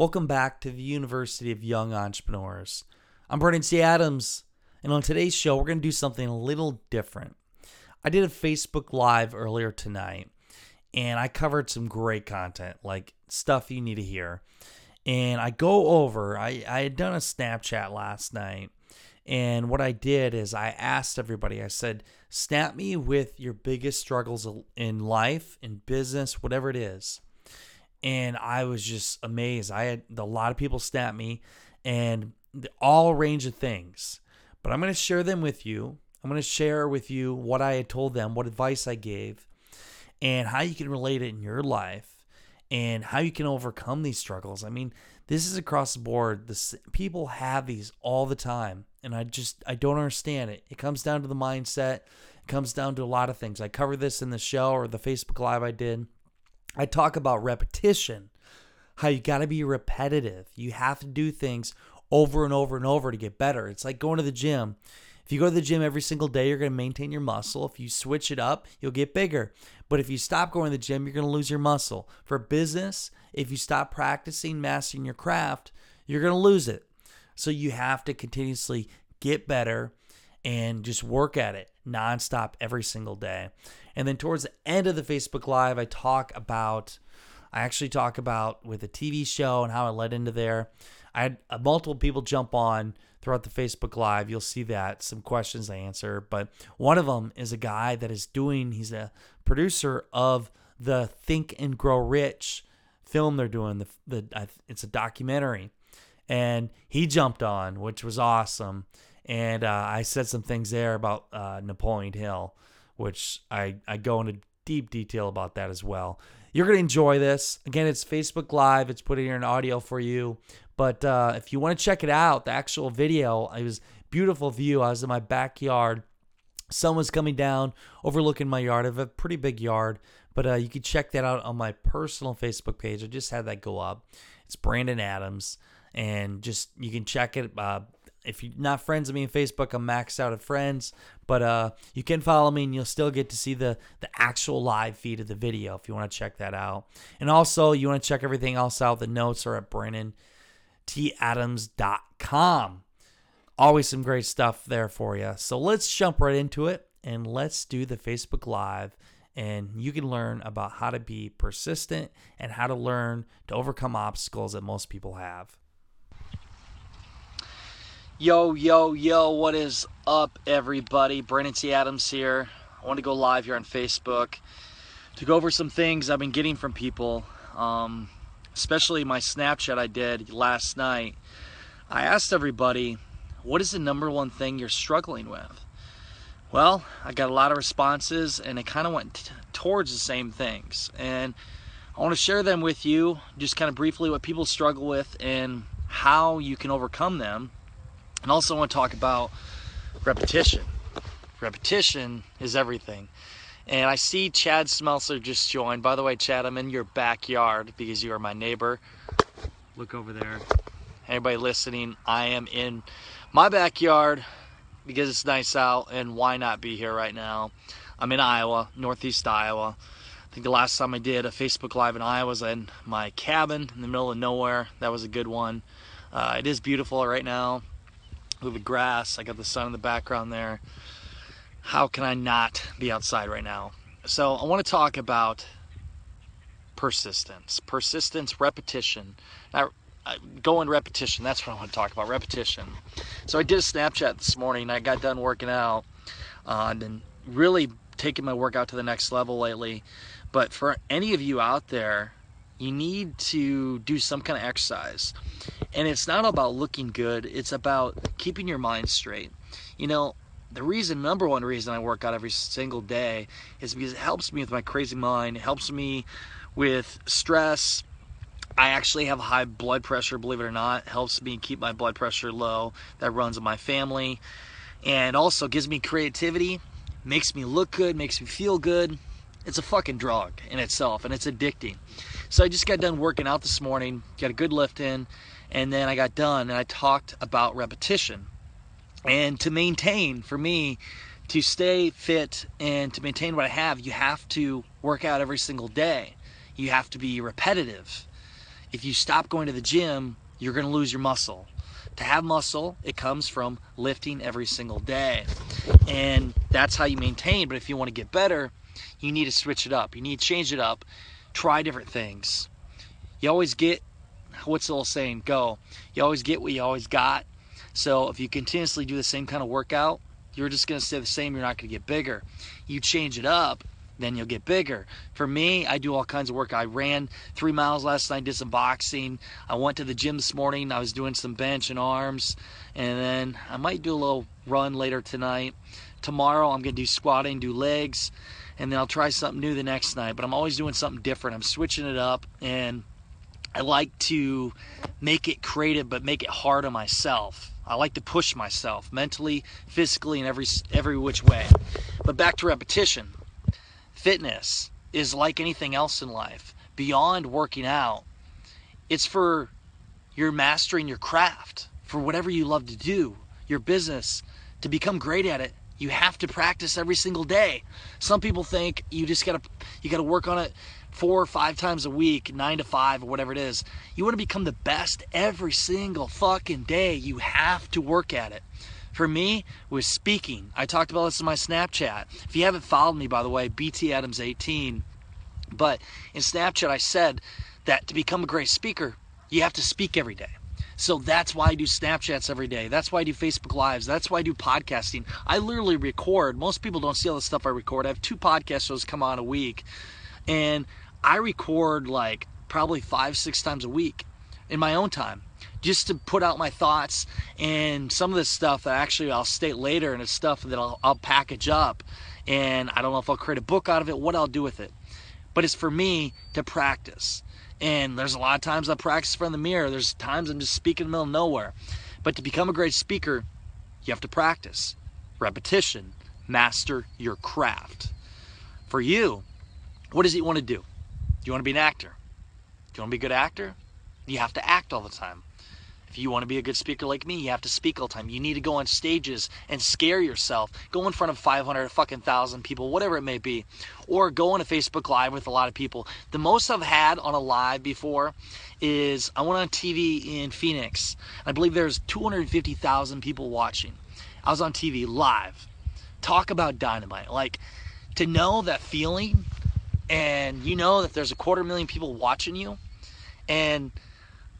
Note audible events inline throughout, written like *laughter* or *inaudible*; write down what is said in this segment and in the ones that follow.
Welcome back to the University of Young Entrepreneurs. I'm Brandon T. Adams, and on today's show, we're going to do something a little different. I did a Facebook Live earlier tonight, and I covered some great content, like stuff you need to hear. And I go over, I, I had done a Snapchat last night, and what I did is I asked everybody, I said, snap me with your biggest struggles in life, in business, whatever it is and I was just amazed. I had a lot of people snap me and all range of things, but I'm going to share them with you. I'm going to share with you what I had told them, what advice I gave, and how you can relate it in your life and how you can overcome these struggles. I mean, this is across the board. This people have these all the time, and I just I don't understand it. It comes down to the mindset. It comes down to a lot of things. I cover this in the show or the Facebook live I did. I talk about repetition, how you got to be repetitive. You have to do things over and over and over to get better. It's like going to the gym. If you go to the gym every single day, you're going to maintain your muscle. If you switch it up, you'll get bigger. But if you stop going to the gym, you're going to lose your muscle. For business, if you stop practicing, mastering your craft, you're going to lose it. So you have to continuously get better and just work at it nonstop every single day. And then towards the end of the Facebook Live, I talk about, I actually talk about with a TV show and how I led into there. I had uh, multiple people jump on throughout the Facebook Live. You'll see that some questions I answer, but one of them is a guy that is doing. He's a producer of the Think and Grow Rich film they're doing. The the it's a documentary, and he jumped on, which was awesome. And uh, I said some things there about uh, Napoleon Hill which I, I go into deep detail about that as well. You're going to enjoy this. Again, it's Facebook Live. It's putting here in audio for you. But uh, if you want to check it out, the actual video, it was beautiful view. I was in my backyard. Sun was coming down, overlooking my yard. I have a pretty big yard, but uh, you can check that out on my personal Facebook page. I just had that go up. It's Brandon Adams, and just you can check it. Uh, if you're not friends with me on Facebook, I'm maxed out of friends. But uh, you can follow me, and you'll still get to see the the actual live feed of the video if you want to check that out. And also, you want to check everything else out. The notes are at BrandonTAdams.com. Always some great stuff there for you. So let's jump right into it, and let's do the Facebook Live. And you can learn about how to be persistent and how to learn to overcome obstacles that most people have. Yo, yo, yo, what is up, everybody? Brandon T. Adams here. I want to go live here on Facebook to go over some things I've been getting from people, um, especially my Snapchat I did last night. I asked everybody, what is the number one thing you're struggling with? Well, I got a lot of responses, and it kind of went t- towards the same things. And I want to share them with you, just kind of briefly, what people struggle with and how you can overcome them and also want to talk about repetition. Repetition is everything. And I see Chad Smelser just joined. By the way, Chad, I'm in your backyard because you are my neighbor. Look over there. Anybody listening, I am in my backyard because it's nice out and why not be here right now? I'm in Iowa, northeast Iowa. I think the last time I did a Facebook Live in Iowa was in my cabin in the middle of nowhere. That was a good one. Uh, it is beautiful right now with the grass. I got the sun in the background there. How can I not be outside right now? So I want to talk about persistence, persistence, repetition. Now, go in repetition. That's what I want to talk about. Repetition. So I did a Snapchat this morning. I got done working out. Uh, I've been really taking my workout to the next level lately. But for any of you out there you need to do some kind of exercise. And it's not about looking good, it's about keeping your mind straight. You know, the reason, number one reason I work out every single day is because it helps me with my crazy mind, it helps me with stress, I actually have high blood pressure, believe it or not. It helps me keep my blood pressure low. That runs in my family. And also gives me creativity, makes me look good, makes me feel good. It's a fucking drug in itself and it's addicting. So I just got done working out this morning, got a good lift in, and then I got done and I talked about repetition. And to maintain, for me, to stay fit and to maintain what I have, you have to work out every single day. You have to be repetitive. If you stop going to the gym, you're going to lose your muscle. To have muscle, it comes from lifting every single day. And that's how you maintain. But if you want to get better, you need to switch it up. You need to change it up. Try different things. You always get, what's the old saying? Go. You always get what you always got. So if you continuously do the same kind of workout, you're just going to stay the same. You're not going to get bigger. You change it up, then you'll get bigger. For me, I do all kinds of work. I ran three miles last night, did some boxing. I went to the gym this morning. I was doing some bench and arms. And then I might do a little run later tonight. Tomorrow, I'm going to do squatting, do legs. And then I'll try something new the next night. But I'm always doing something different. I'm switching it up. And I like to make it creative, but make it hard on myself. I like to push myself mentally, physically, and every every which way. But back to repetition. Fitness is like anything else in life. Beyond working out, it's for your mastering your craft, for whatever you love to do, your business, to become great at it. You have to practice every single day. Some people think you just gotta you gotta work on it four or five times a week, nine to five or whatever it is. You want to become the best every single fucking day. You have to work at it. For me, was speaking. I talked about this in my Snapchat. If you haven't followed me, by the way, BT Adams 18. But in Snapchat, I said that to become a great speaker, you have to speak every day. So that's why I do Snapchats every day. That's why I do Facebook Lives. That's why I do podcasting. I literally record. Most people don't see all the stuff I record. I have two podcast shows come on a week. And I record like probably five, six times a week in my own time just to put out my thoughts and some of this stuff that actually I'll state later and it's stuff that I'll, I'll package up and I don't know if I'll create a book out of it, what I'll do with it. But it's for me to practice. And there's a lot of times I practice from the mirror. There's times I'm just speaking in the middle of nowhere. But to become a great speaker, you have to practice. Repetition. Master your craft. For you, what does he want to do? Do you want to be an actor? Do you want to be a good actor? You have to act all the time. If you want to be a good speaker like me, you have to speak all the time. You need to go on stages and scare yourself. Go in front of 500 fucking thousand people, whatever it may be. Or go on a Facebook Live with a lot of people. The most I've had on a live before is I went on TV in Phoenix. I believe there's 250,000 people watching. I was on TV live. Talk about dynamite. Like, to know that feeling and you know that there's a quarter million people watching you and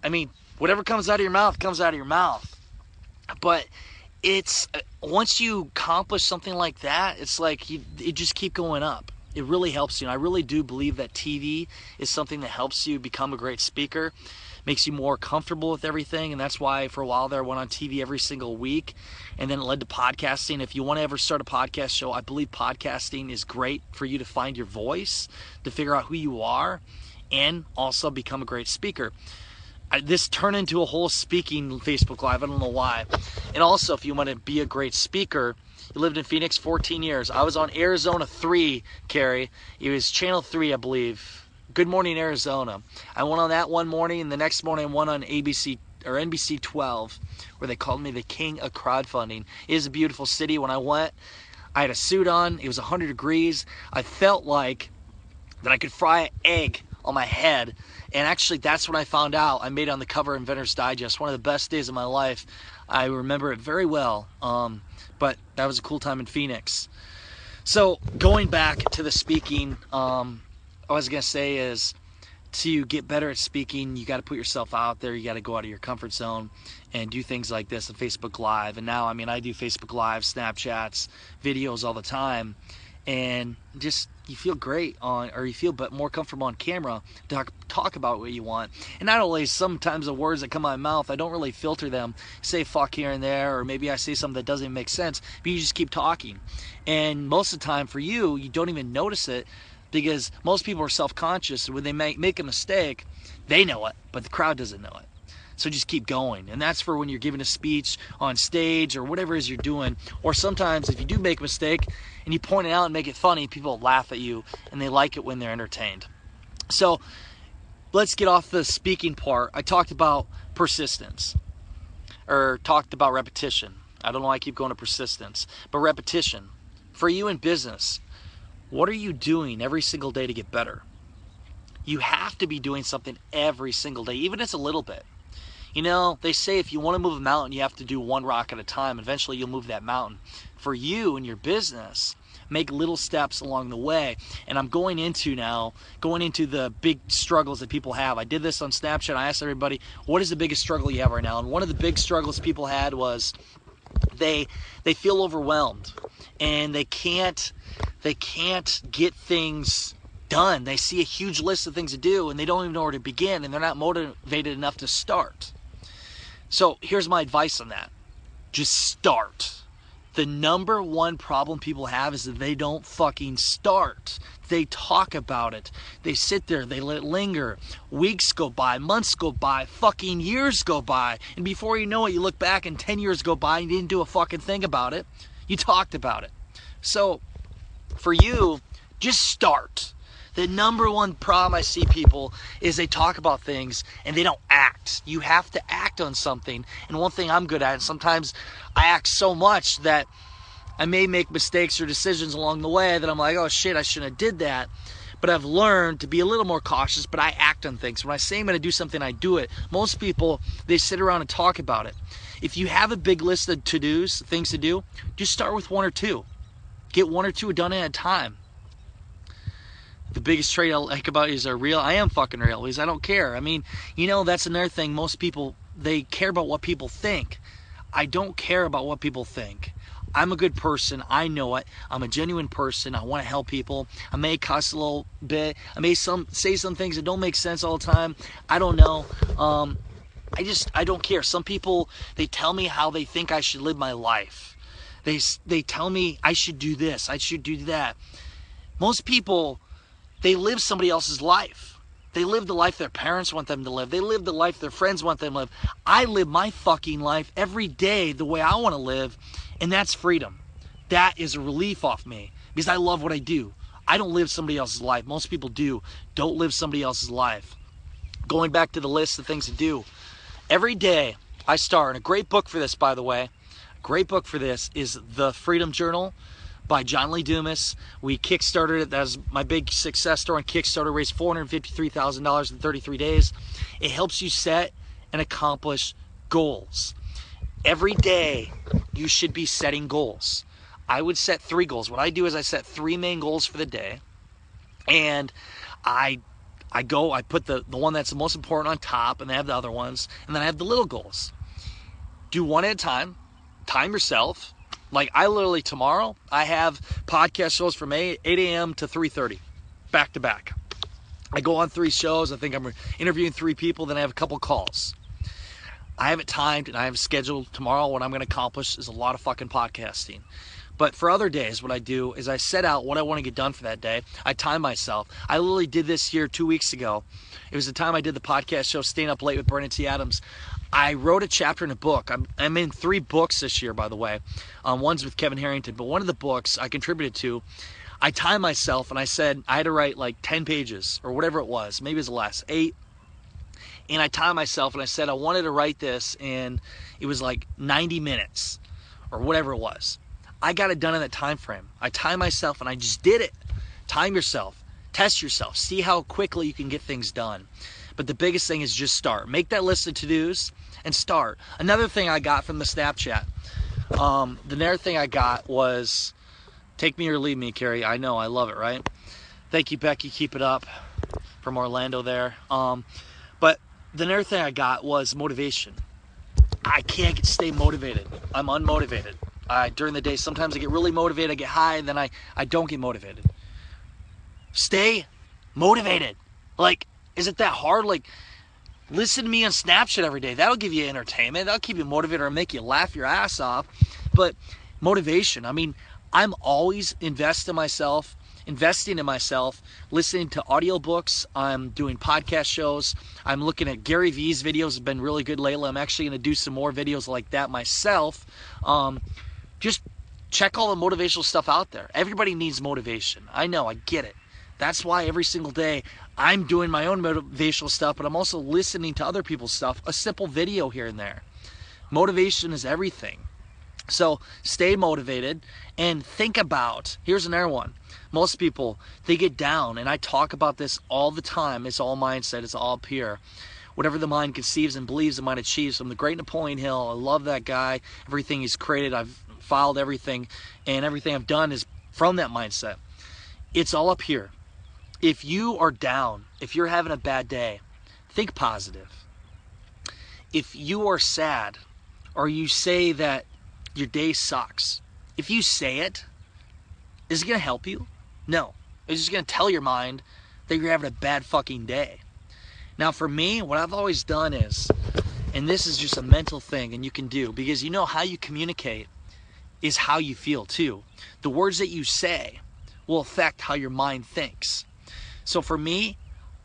i mean whatever comes out of your mouth comes out of your mouth but it's uh, once you accomplish something like that it's like you, it just keep going up it really helps you and i really do believe that tv is something that helps you become a great speaker makes you more comfortable with everything. And that's why for a while there I went on TV every single week. And then it led to podcasting. If you want to ever start a podcast show, I believe podcasting is great for you to find your voice, to figure out who you are, and also become a great speaker. I, this turned into a whole speaking Facebook Live. I don't know why. And also, if you want to be a great speaker, you lived in Phoenix 14 years. I was on Arizona 3, Carrie. It was Channel 3, I believe. Good Morning Arizona. I went on that one morning, and the next morning I went on ABC or NBC 12, where they called me the king of crowdfunding. It is a beautiful city. When I went, I had a suit on. It was 100 degrees. I felt like that I could fry an egg on my head. And actually, that's when I found out. I made it on the cover of Inventor's Digest. One of the best days of my life. I remember it very well. Um, but that was a cool time in Phoenix. So going back to the speaking, um, I was gonna say is to get better at speaking, you got to put yourself out there. You got to go out of your comfort zone and do things like this on Facebook Live. And now, I mean, I do Facebook Live, Snapchats, videos all the time, and just you feel great on, or you feel but more comfortable on camera to talk, about what you want. And not only sometimes the words that come out of my mouth, I don't really filter them, say fuck here and there, or maybe I say something that doesn't make sense, but you just keep talking. And most of the time, for you, you don't even notice it because most people are self-conscious when they make, make a mistake They know it, but the crowd doesn't know it. So just keep going. And that's for when you're giving a speech on stage or whatever it is you're doing. Or sometimes if you do make a mistake and you point it out and make it funny, people laugh at you and they like it when they're entertained. So let's get off the speaking part. I talked about persistence or talked about repetition. I don't know why I keep going to persistence, but repetition. For you in business, what are you doing every single day to get better? You have to be doing something every single day, even if it's a little bit. You know, they say if you want to move a mountain, you have to do one rock at a time. Eventually, you'll move that mountain. For you and your business, make little steps along the way. And I'm going into now, going into the big struggles that people have. I did this on Snapchat. I asked everybody, what is the biggest struggle you have right now? And one of the big struggles people had was they they feel overwhelmed and they can't they can't get things done. They see a huge list of things to do and they don't even know where to begin and they're not motivated enough to start. So here's my advice on that just start. The number one problem people have is that they don't fucking start. They talk about it. They sit there, they let it linger. Weeks go by, months go by, fucking years go by. And before you know it, you look back and 10 years go by and you didn't do a fucking thing about it. You talked about it. So for you, just start. The number one problem I see people is they talk about things and they don't act. You have to act on something. And one thing I'm good at, and sometimes I act so much that I may make mistakes or decisions along the way that I'm like, oh shit, I shouldn't have did that. But I've learned to be a little more cautious, but I act on things. When I say I'm going to do something, I do it. Most people, they sit around and talk about it. If you have a big list of to-dos, things to do, just start with one or two. Get one or two done at a time the biggest trait I like about you is are real. I am fucking real because I don't care. I mean, you know, that's another thing. Most people they care about what people think. I don't care about what people think. I'm a good person. I know it. I'm a genuine person. I want to help people. I may cuss a little bit. I may some say some things that don't make sense all the time. I don't know. Um, I just I don't care. Some people they tell me how they think I should live my life. They they tell me I should do this. I should do that. Most people they live somebody else's life. They live the life their parents want them to live. They live the life their friends want them to live. I live my fucking life every day the way I want to live, and that's freedom. That is a relief off me because I love what I do. I don't live somebody else's life. Most people do. Don't live somebody else's life. Going back to the list of things to do. Every day I start, and a great book for this, by the way, a great book for this is The Freedom Journal by John Lee Dumas. We kickstarted it. That was my big success story on Kickstarter. Raised $453,000 in 33 days. It helps you set and accomplish goals. Every day, you should be setting goals. I would set three goals. What I do is I set three main goals for the day, and I I go, I put the, the one that's the most important on top, and I have the other ones, and then I have the little goals. Do one at a time, time yourself, like I literally tomorrow I have podcast shows from 8, 8 a.m. to 3:30, back to back. I go on three shows. I think I'm interviewing three people. Then I have a couple calls. I have it timed and I have scheduled tomorrow. What I'm going to accomplish is a lot of fucking podcasting. But for other days, what I do is I set out what I want to get done for that day. I time myself. I literally did this here two weeks ago. It was the time I did the podcast show, Staying Up Late with Brandon T. Adams. I wrote a chapter in a book. I'm, I'm in three books this year, by the way. Um, one's with Kevin Harrington, but one of the books I contributed to, I timed myself and I said I had to write like 10 pages or whatever it was. Maybe it was less, eight. And I timed myself and I said I wanted to write this and it was like 90 minutes or whatever it was. I got it done in that time frame. I timed myself and I just did it. Time yourself, test yourself, see how quickly you can get things done. But the biggest thing is just start. Make that list of to dos and start. Another thing I got from the Snapchat, um, the another thing I got was take me or leave me, Carrie. I know, I love it, right? Thank you, Becky. Keep it up from Orlando there. Um, but the another thing I got was motivation. I can't stay motivated. I'm unmotivated. During the day, sometimes I get really motivated, I get high, and then I, I don't get motivated. Stay motivated. Like, is it that hard? Like, Listen to me on Snapchat every day. That'll give you entertainment. That'll keep you motivated or make you laugh your ass off. But motivation, I mean, I'm always investing myself investing in myself, listening to audiobooks. I'm doing podcast shows. I'm looking at Gary Vee's videos have been really good lately. I'm actually going to do some more videos like that myself. Um, just check all the motivational stuff out there. Everybody needs motivation. I know, I get it. That's why every single day I'm doing my own motivational stuff, but I'm also listening to other people's stuff, a simple video here and there. Motivation is everything. So stay motivated and think about here's another one. Most people, they get down, and I talk about this all the time. It's all mindset, it's all pure. Whatever the mind conceives and believes, the mind achieves. I'm the great Napoleon Hill. I love that guy. Everything he's created, I've filed everything, and everything I've done is from that mindset. It's all up here. If you are down, if you're having a bad day, think positive. If you are sad, or you say that your day sucks, if you say it, is it going to help you? No. It's just going to tell your mind that you're having a bad fucking day. Now, for me, what I've always done is, and this is just a mental thing, and you can do, because you know how you communicate is how you feel too. The words that you say will affect how your mind thinks. So for me,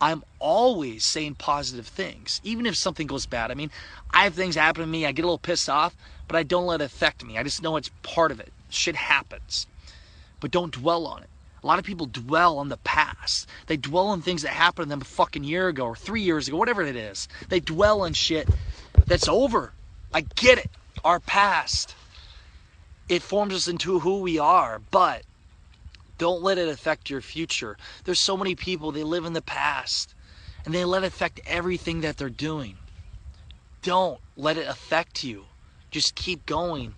I'm always saying positive things, even if something goes bad. I mean, I have things happen to me, I get a little pissed off, but I don't let it affect me. I just know it's part of it. Shit happens. But don't dwell on it. A lot of people dwell on the past. They dwell on things that happened to them a fucking year ago or three years ago, whatever it is. They dwell on shit that's over. I get it. Our past. It forms us into who we are, but don't let it affect your future. There's so many people, they live in the past and they let it affect everything that they're doing. Don't let it affect you. Just keep going.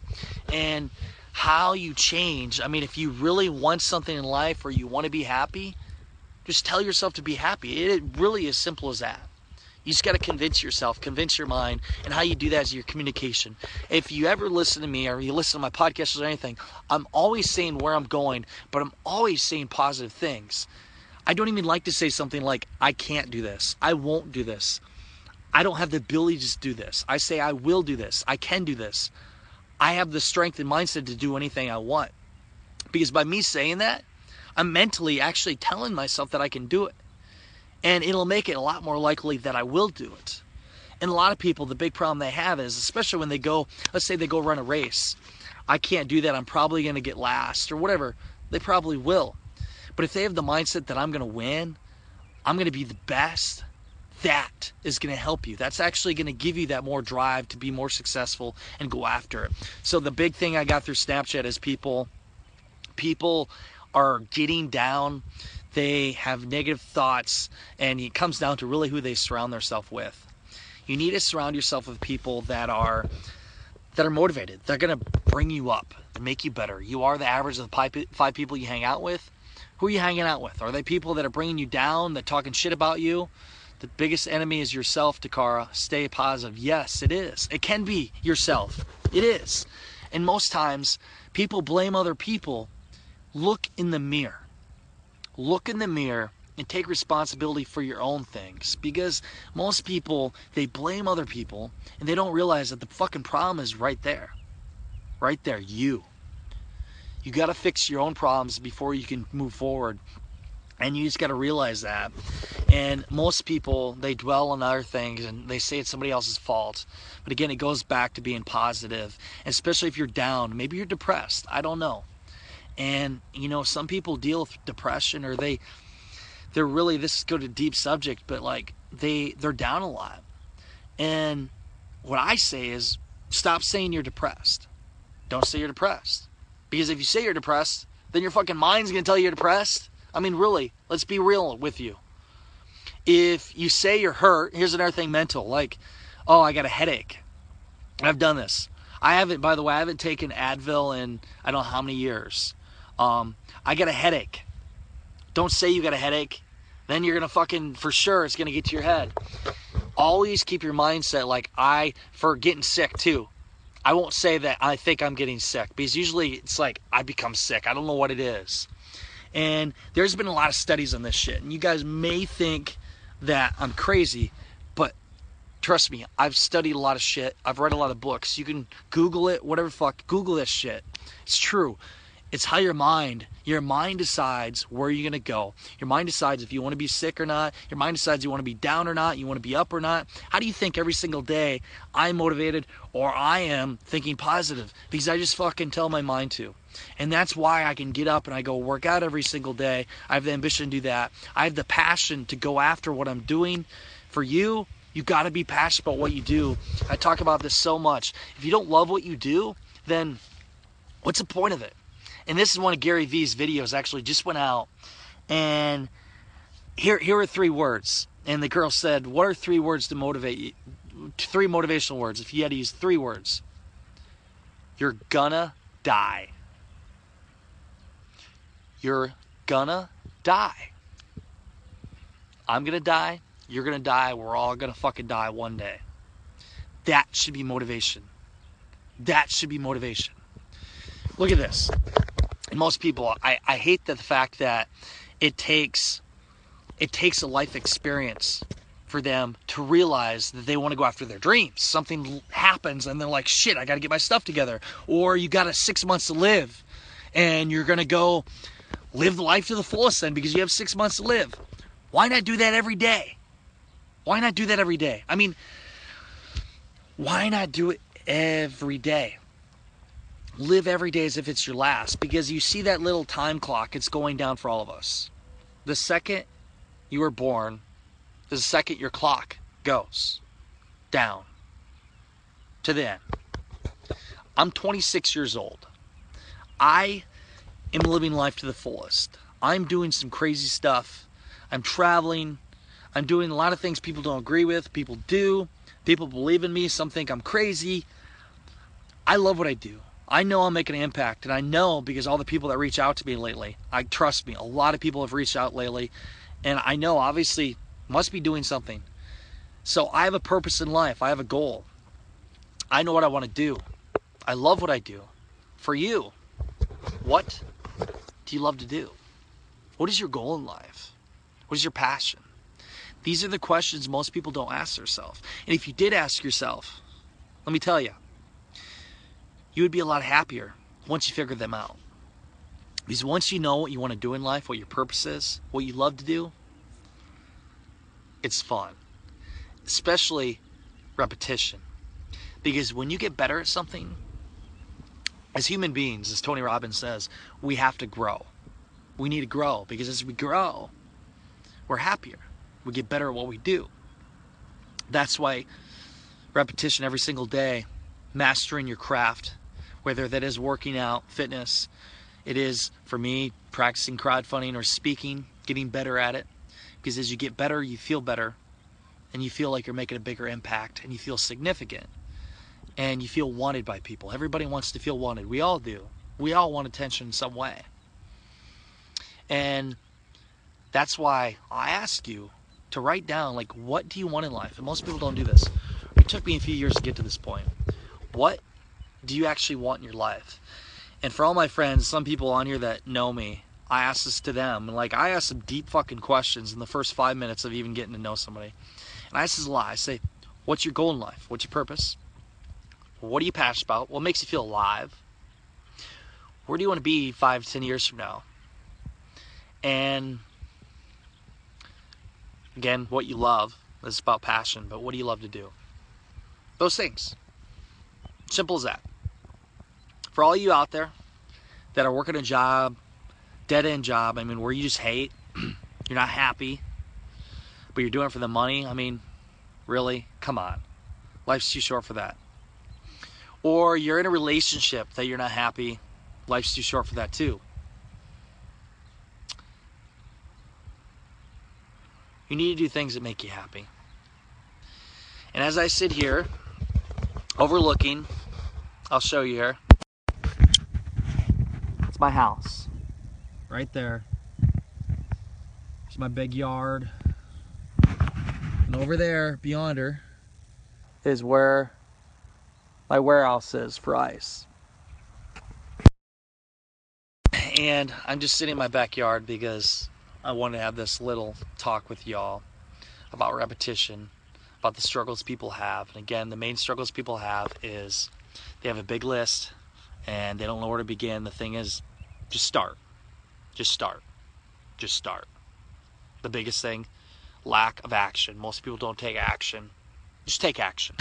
And how you change, I mean, if you really want something in life or you want to be happy, just tell yourself to be happy. It really is simple as that. You just got to convince yourself, convince your mind, and how you do that is your communication. If you ever listen to me or you listen to my podcast or anything, I'm always saying where I'm going, but I'm always saying positive things. I don't even like to say something like, I can't do this, I won't do this, I don't have the ability to do this. I say, I will do this, I can do this. I have the strength and mindset to do anything I want. Because by me saying that, I'm mentally actually telling myself that I can do it and it'll make it a lot more likely that I will do it. And a lot of people, the big problem they have is, especially when they go, let's say they go run a race, I can't do that, I'm probably going to get last or whatever. They probably will. But if they have the mindset that I'm going to win, I'm going to be the best, that is going to help you. That's actually going to give you that more drive to be more successful and go after it. So the big thing I got through Snapchat is people people are getting down they have negative thoughts, and it comes down to really who they surround themselves with. You need to surround yourself with people that are that are motivated. They're going to bring you up make you better. You are the average of the five people you hang out with. Who are you hanging out with? Are they people that are bringing you down, that talking shit about you? The biggest enemy is yourself, Takara. Stay positive. Yes, it is. It can be yourself. It is. And most times, people blame other people. Look in the mirror look in the mirror and take responsibility for your own things. Because most people they blame other people and they don't realize that the fucking problem is right there. Right there you. You got to fix your own problems before you can move forward. And you just got to realize that. And most people they dwell on other things and they say it's somebody else's fault. But again it goes back to being positive. Especially if you're down maybe you're depressed. I don't know and you know, some people deal with depression or they they're really this is go to deep subject, but like they they're down a lot. And what I say is stop saying you're depressed. Don't say you're depressed. Because if you say you're depressed, then your fucking mind's gonna tell you you're depressed. I mean, really, let's be real with you. If you say you're hurt, here's another thing mental, like, oh, I got a headache. I've done this. I haven't, by the way, I haven't taken Advil in I don't know how many years. Um, I got a headache. Don't say you got a headache. Then you're gonna fucking for sure it's gonna get to your head. Always keep your mindset like I for getting sick too. I won't say that I think I'm getting sick because usually it's like I become sick. I don't know what it is. And there's been a lot of studies on this shit. And you guys may think that I'm crazy, but trust me, I've studied a lot of shit. I've read a lot of books. You can Google it, whatever fuck. Google this shit. It's true It's how your mind, your mind decides where you're going to go. Your mind decides if you want to be sick or not. Your mind decides you want to be down or not, you want to be up or not. How do you think every single day I'm motivated or I am thinking positive? Because I just fucking tell my mind to. And that's why I can get up and I go work out every single day. I have the ambition to do that. I have the passion to go after what I'm doing. For you, you got to be passionate about what you do. I talk about this so much. If you don't love what you do, then what's the point of it? And this is one of Gary Vee's videos actually just went out. And here here are three words. And the girl said what are three words to motivate you? Three motivational words. If you had to use three words you're gonna die. You're gonna die. I'm gonna die. You're gonna die. We're all gonna fucking die one day. That should be motivation. That should be motivation. Look at this most people I, I hate the fact that it takes it takes a life experience for them to realize that they want to go after their dreams. Something happens and they're like, shit, I got to get my stuff together. Or you got a six months to live and you're to go live life to the fullest then because you have six months to live. Why not do that every day? Why not do that every day? I mean, why not do it every day? Live every day as if it's your last because you see that little time clock, it's going down for all of us. The second you were born, the second your clock goes down to the end. I'm 26 years old. I am living life to the fullest. I'm doing some crazy stuff. I'm traveling. I'm doing a lot of things people don't agree with. People do. People believe in me. Some think I'm crazy. I love what I do. I know I'll make an impact, and I know because all the people that reach out to me lately, I trust me, a lot of people have reached out lately, and I know obviously must be doing something. So I have a purpose in life. I have a goal. I know what I want to do. I love what I do. For you, what do you love to do? What is your goal in life? What is your passion? These are the questions most people don't ask themselves. And if you did ask yourself, let me tell you, you would be a lot happier once you figure them out. Because once you know what you want to do in life, what your purpose is, what you love to do, it's fun. Especially repetition. Because when you get better at something, as human beings, as Tony Robbins says, we have to grow. We need to grow because as we grow, we're happier. We get better at what we do. That's why repetition every single day, mastering your craft, whether that is working out, fitness, it is for me practicing crowdfunding or speaking, getting better at it. Because as you get better, you feel better and you feel like you're making a bigger impact and you feel significant and you feel wanted by people. Everybody wants to feel wanted. We all do. We all want attention in some way. And that's why I ask you to write down like what do you want in life? And most people don't do this. It took me a few years to get to this point. What do you actually want in your life? And for all my friends, some people on here that know me, I ask this to them. And like I ask some deep fucking questions in the first five minutes of even getting to know somebody. And I ask this a lot. I say, What's your goal in life? What's your purpose? What are you passionate about? What makes you feel alive? Where do you want to be five, ten years from now? And again, what you love. is about passion, but what do you love to do? Those things. Simple as that for all you out there that are working a job, dead end job, I mean, where you just hate, *clears throat* you're not happy, but you're doing it for the money, I mean, really? Come on. Life's too short for that. Or you're in a relationship that you're not happy, life's too short for that too. You need to do things that make you happy. And as I sit here, overlooking, I'll show you here. It's my house. Right there. It's my big yard. And over there, beyond her, is where my warehouse is for ice. And I'm just sitting in my backyard because I want to have this little talk with y'all about repetition, about the struggles people have. And again, the main struggles people have is they have a big list and they don't know where to begin. The thing is, Just start. Just start. Just start. The biggest thing lack of action. Most people don't take action. Just take action.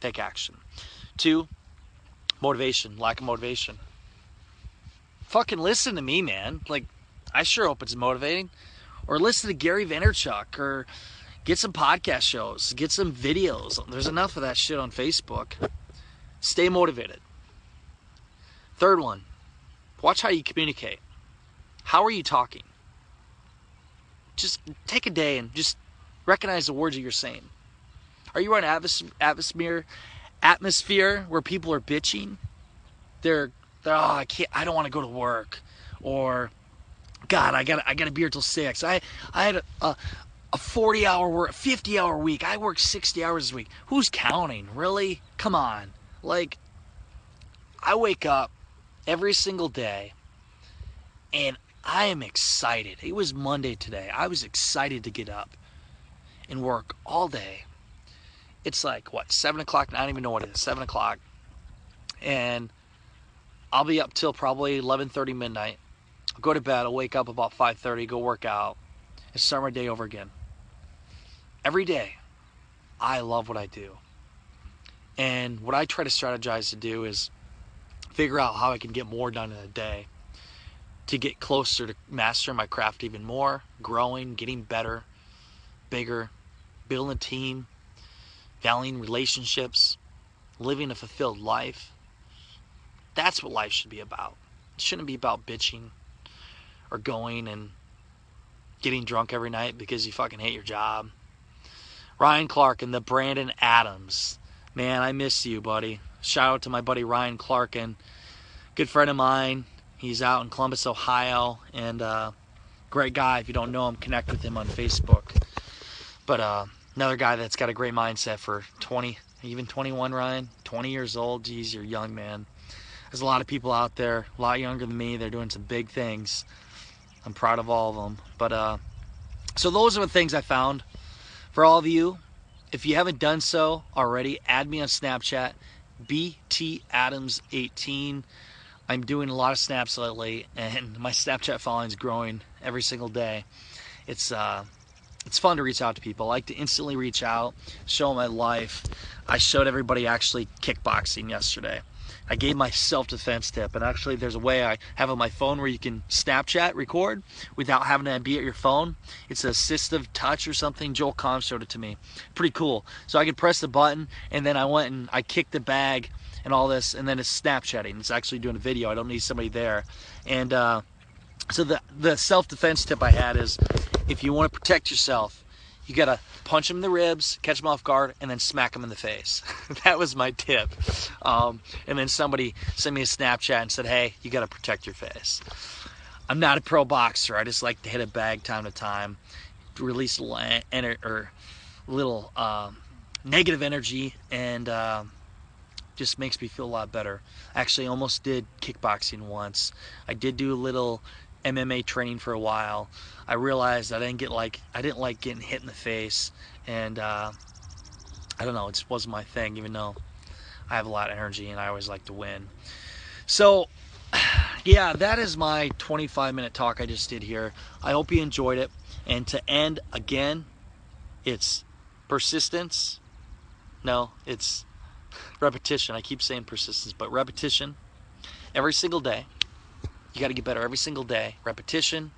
Take action. Two, motivation. Lack of motivation. Fucking listen to me, man. Like, I sure hope it's motivating. Or listen to Gary Vaynerchuk or get some podcast shows, get some videos. There's enough of that shit on Facebook. Stay motivated. Third one, watch how you communicate. How are you talking? Just take a day and just recognize the words that you're saying. Are you in an atmosphere atmosphere where people are bitching? They're, they're oh I can't I don't want to go to work or God I got I got to be here till six. I I had a, a, a 40 hour work 50 hour week. I work 60 hours a week. Who's counting? Really? Come on. Like I wake up every single day and I am excited. It was Monday today. I was excited to get up and work all day. It's like what seven o'clock. I don't even know what it is. Seven o'clock, and I'll be up till probably eleven thirty midnight. I'll go to bed. I'll wake up about five thirty. Go work out, and start my day over again. Every day, I love what I do, and what I try to strategize to do is figure out how I can get more done in a day to get closer to mastering my craft even more, growing, getting better, bigger, building a team, valuing relationships, living a fulfilled life. That's what life should be about. It shouldn't be about bitching or going and getting drunk every night because you fucking hate your job. Ryan Clark and the Brandon Adams. Man, I miss you, buddy. Shout out to my buddy Ryan Clark and good friend of mine. He's out in Columbus, Ohio, and uh, great guy. If you don't know him, connect with him on Facebook. But uh, another guy that's got a great mindset for 20, even 21, Ryan, 20 years old. Geez, you're young, man. There's a lot of people out there, a lot younger than me. They're doing some big things. I'm proud of all of them. But uh, so those are the things I found for all of you. If you haven't done so already, add me on Snapchat, BTAdams18. I'm doing a lot of snaps lately, and *laughs* my Snapchat following is growing every single day. It's uh, it's fun to reach out to people. I like to instantly reach out, show my life. I showed everybody actually kickboxing yesterday. I gave my self-defense tip, and actually, there's a way I have on my phone where you can Snapchat record without having to be at your phone. It's assistive touch or something. Joel Kahn showed it to me. Pretty cool. So I could press the button, and then I went and I kicked the bag and all this, and then it's Snapchatting. It's actually doing a video. I don't need somebody there. And uh, so the the self defense tip I had is, if you want to protect yourself, you gotta punch them in the ribs, catch them off guard, and then smack them in the face. *laughs* that was my tip. Um, and then somebody sent me a Snapchat and said, "Hey, you gotta protect your face." I'm not a pro boxer. I just like to hit a bag time to time, release a little, or little um, negative energy, and uh, just makes me feel a lot better. Actually, almost did kickboxing once. I did do a little MMA training for a while. I realized I didn't get like I didn't like getting hit in the face, and uh, I don't know, it just wasn't my thing. Even though I have a lot of energy and I always like to win. So, *sighs* yeah, that is my 25 minute talk I just did here. I hope you enjoyed it. And to end again, it's persistence. No, it's repetition. I keep saying persistence, but repetition every single day. You got to get better every single day. Repetition.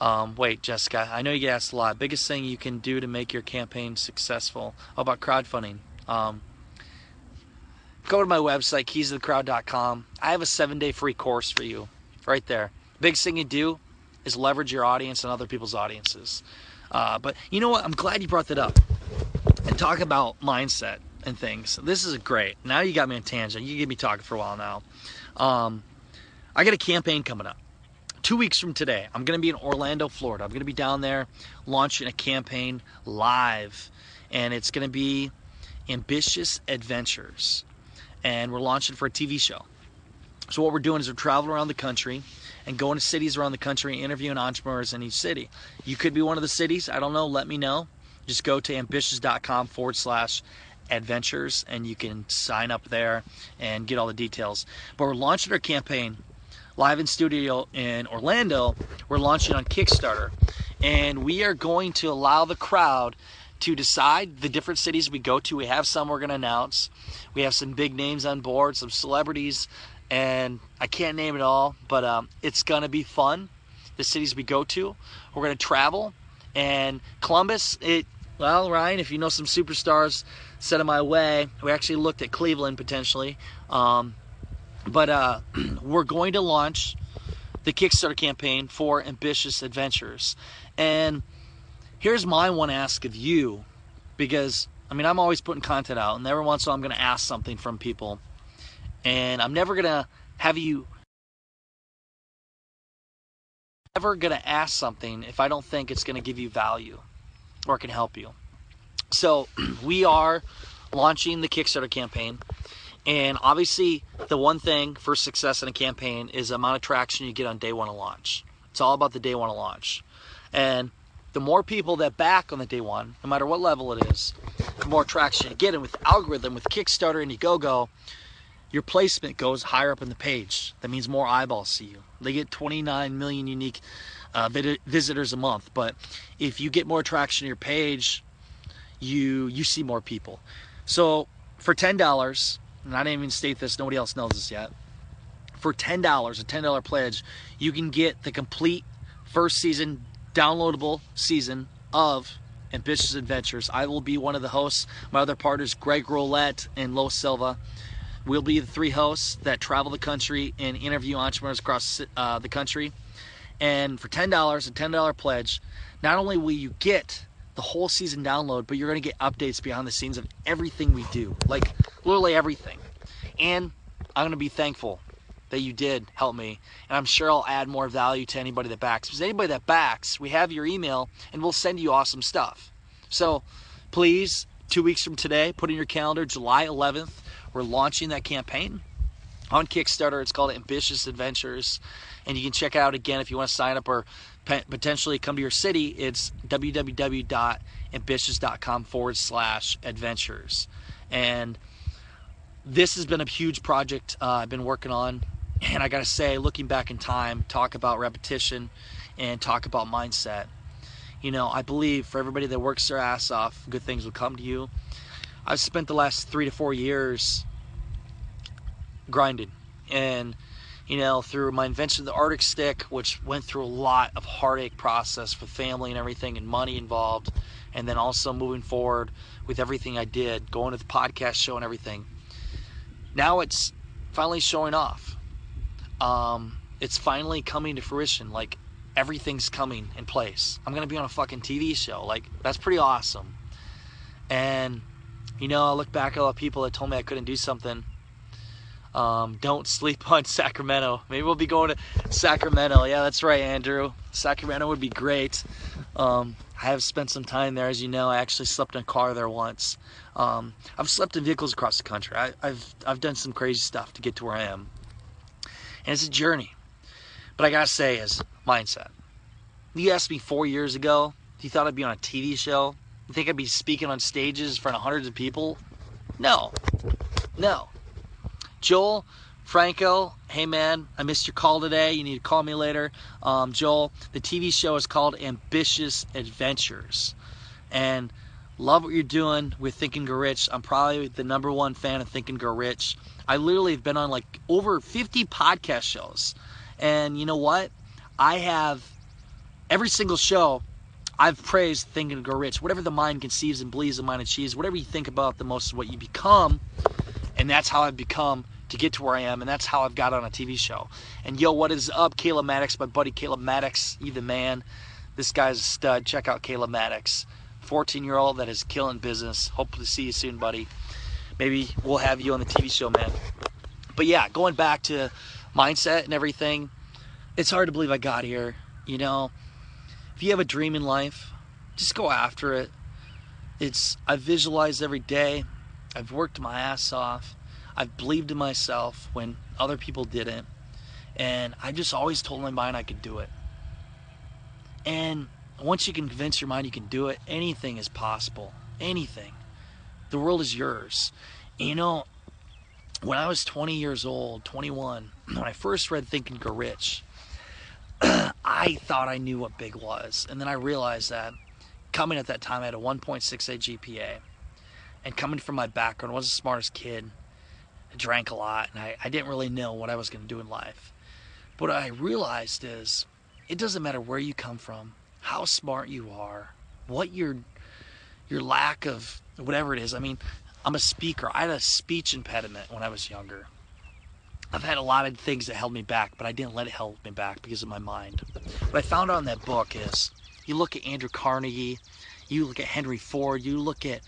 Um, wait, Jessica, I know you get asked a lot. Biggest thing you can do to make your campaign successful. How about crowdfunding? Um, go to my website, keysofthecrowd.com. I have a seven day free course for you right there. Biggest thing you do is leverage your audience and other people's audiences. Uh, but you know what? I'm glad you brought that up and talk about mindset and things. This is great. Now you got me on tangent. You get me talking for a while now. Um, I got a campaign coming up. Two weeks from today, I'm going to be in Orlando, Florida. I'm going to be down there launching a campaign live, and it's going to be Ambitious Adventures. And we're launching for a TV show. So, what we're doing is we're traveling around the country and going to cities around the country, interviewing entrepreneurs in each city. You could be one of the cities. I don't know. Let me know. Just go to ambitious.com forward slash adventures and you can sign up there and get all the details. But we're launching our campaign live in studio in Orlando. We're launching on Kickstarter, and we are going to allow the crowd to decide the different cities we go to. We have some we're going to announce. We have some big names on board, some celebrities, and I can't name it all, but um, it's going to be fun. The cities we go to, we're going to travel, and Columbus. It well, Ryan, if you know some superstars, send them my way. We actually looked at Cleveland potentially, um, but uh, *clears throat* we're going to launch the Kickstarter campaign for Ambitious Adventures, and here's my one ask of you because I mean I'm always putting content out and every once in a while I'm gonna ask something from people. And I'm never gonna have you never gonna ask something if I don't think it's gonna give you value or can help you. So *clears throat* we are launching the Kickstarter campaign and obviously the one thing for success in a campaign is the amount of traction you get on day one of launch. It's all about the day one of launch. And the more people that back on the day one, no matter what level it is, the more traction you get. And with algorithm, with Kickstarter and Indiegogo, your placement goes higher up in the page. That means more eyeballs see you. They get 29 million unique uh, visitors a month. But if you get more traction on your page, you you see more people. So for ten dollars, and I didn't even state this, nobody else knows this yet. For ten dollars, a ten dollar pledge, you can get the complete first season downloadable season of Ambitious Adventures. I will be one of the hosts. My other partners, Greg Rollett and Lo Silva, will be the three hosts that travel the country and interview entrepreneurs across uh, the country. And for $10, a $10 pledge, not only will you get the whole season download, but you're going to get updates behind the scenes of everything we do. Like literally everything. And I'm going to be thankful that you did help me. And I'm sure I'll add more value to anybody that backs. Because anybody that backs, we have your email and we'll send you awesome stuff. So please, two weeks from today, put in your calendar, July 11th, we're launching that campaign on Kickstarter. It's called Ambitious Adventures. And you can check it out again if you want to sign up or potentially come to your city. It's www.ambitious.com forward slash adventures. And this has been a huge project uh, I've been working on and I got to say, looking back in time, talk about repetition and talk about mindset. You know, I believe for everybody that works their ass off, good things will come to you. I've spent the last three to four years grinding. And, you know, through my invention of the Arctic Stick, which went through a lot of heartache process with family and everything and money involved. And then also moving forward with everything I did, going to the podcast show and everything. Now it's finally showing off um, it's finally coming to fruition. Like everything's coming in place. I'm gonna be on a fucking TV show. Like that's pretty awesome. And you know, I look back at all the people that told me I couldn't do something. Um, don't sleep *laughs* on Sacramento. Maybe we'll be going to Sacramento. Yeah, that's right, Andrew. Sacramento would be great. Um, I have spent some time there, as you know. I actually slept in a car there once. Um, I've slept in vehicles across the country. I, have I've done some crazy stuff to get to where I am and it's a journey. But I gotta say, is mindset. You asked me four years ago, you thought I'd be on a TV show? You think I'd be speaking on stages in front of hundreds of people? No, no. Joel, Franco, hey man, I missed your call today. You need to call me later. Um, Joel, the TV show is called Ambitious Adventures. And love what you're doing with Think and Grow Rich. I'm probably the number one fan of Think and Grow Rich. I literally have been on like over 50 podcast shows. And you know what? I have every single show I've praised Think and Grow Rich. Whatever the mind conceives and believes, the mind achieves. Whatever you think about, the most is what you become. And that's how I've become to get to where I am. And that's how I've got on a TV show. And yo, what is up, Caleb Maddox? My buddy Caleb Maddox, you the man. This guy's a stud. Check out Caleb Maddox. 14 year old that is killing business. Hope to see you soon, buddy maybe we'll have you on the TV show, man. But yeah, going back to mindset and everything, it's hard to believe I got here. You know, if you have a dream in life, just go after it. It's I visualize every day. I've worked my ass off. I've believed in myself when other people didn't. And I just always told my mind I could do it. And once you can convince your mind you can do it, anything is possible. Anything. The world is yours. You know, when I was 20 years old, 21, *clears throat* when I first read Think and Grow Rich, *clears throat* I thought I knew what big was. And then I realized that coming at that time, I had a 1.68 GPA. And coming from my background, I was the smartest kid. I drank a lot, and I, I didn't really know what I was going to do in life. But what I realized is it doesn't matter where you come from, how smart you are, what your your lack of whatever it is. I mean, I'm a speaker. I had a speech impediment when I was younger. I've had a lot of things that held me back, but I didn't let it hold me back because of my mind. What I found out in that book is you look at Andrew Carnegie, you look at Henry Ford, you look at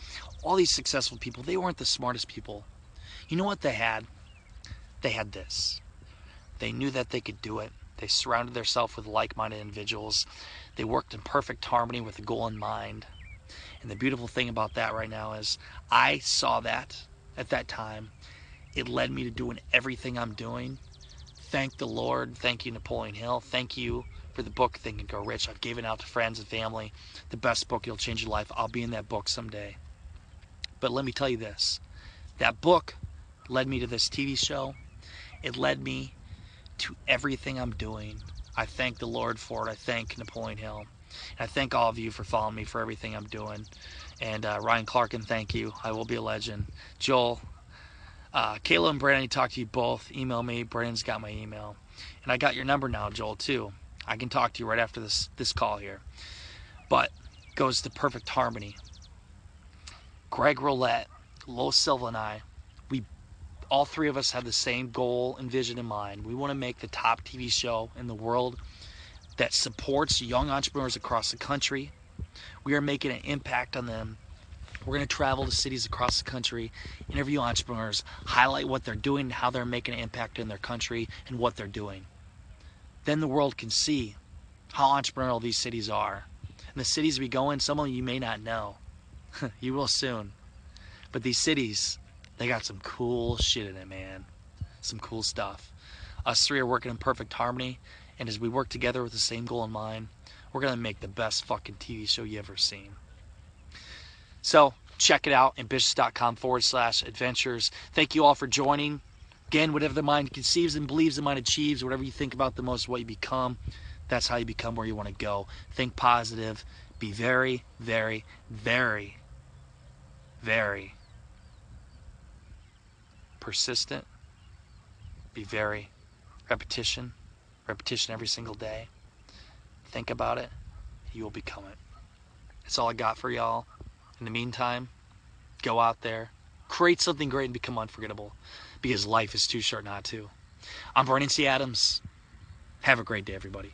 all these successful people, they weren't the smartest people. You know what they had? They had this. They knew that they could do it. They surrounded themselves with like minded individuals. They worked in perfect harmony with a goal in mind. And the beautiful thing about that right now is I saw that at that time it led me to doing everything I'm doing. Thank the Lord. Thank you, Napoleon Hill. Thank you for the book Think and Grow Rich. I've given out to friends and family. The best book, You'll Change Your Life. I'll be in that book someday. But let me tell you this that book led me to this TV show. It led me to everything I'm doing. I thank the Lord for it. I thank Napoleon Hill. And I thank all of you for following me for everything I'm doing. And uh, Ryan Clarkin, thank you. I will be a legend. Joel, uh, Kayla and Brandon, I talk to you both. Email me. Brandon's got my email. And I got your number now, Joel, too. I can talk to you right after this, this call here. But goes to Perfect Harmony. Greg Rollett, Lo Silva, and I, all three of us have the same goal and vision in mind. We want to make the top TV show in the world that supports young entrepreneurs across the country. We are making an impact on them we're going to travel to cities across the country, interview entrepreneurs, highlight what they're doing, how they're making an impact in their country, and what they're doing. Then the world can see how entrepreneurial these cities are. And the cities we go in, some of you may not know. *laughs* you will soon. But these cities, they got some cool shit in it, man. Some cool stuff. Us three are working in perfect harmony, and as we work together with the same goal in mind, we're to make the best fucking TV show you ever seen. So check it out, ambitious.com forward slash adventures. Thank you all for joining. Again, whatever the mind conceives and believes, the mind achieves. Whatever you think about the most, what you become, that's how you become where you want to go. Think positive. Be very, very, very, very persistent. Be very repetition, repetition every single day. Think about it. You will become it. That's all I got for y'all. In the meantime, go out there, create something great, and become unforgettable because life is too short not to. I'm Brandon T. Adams. Have a great day, everybody.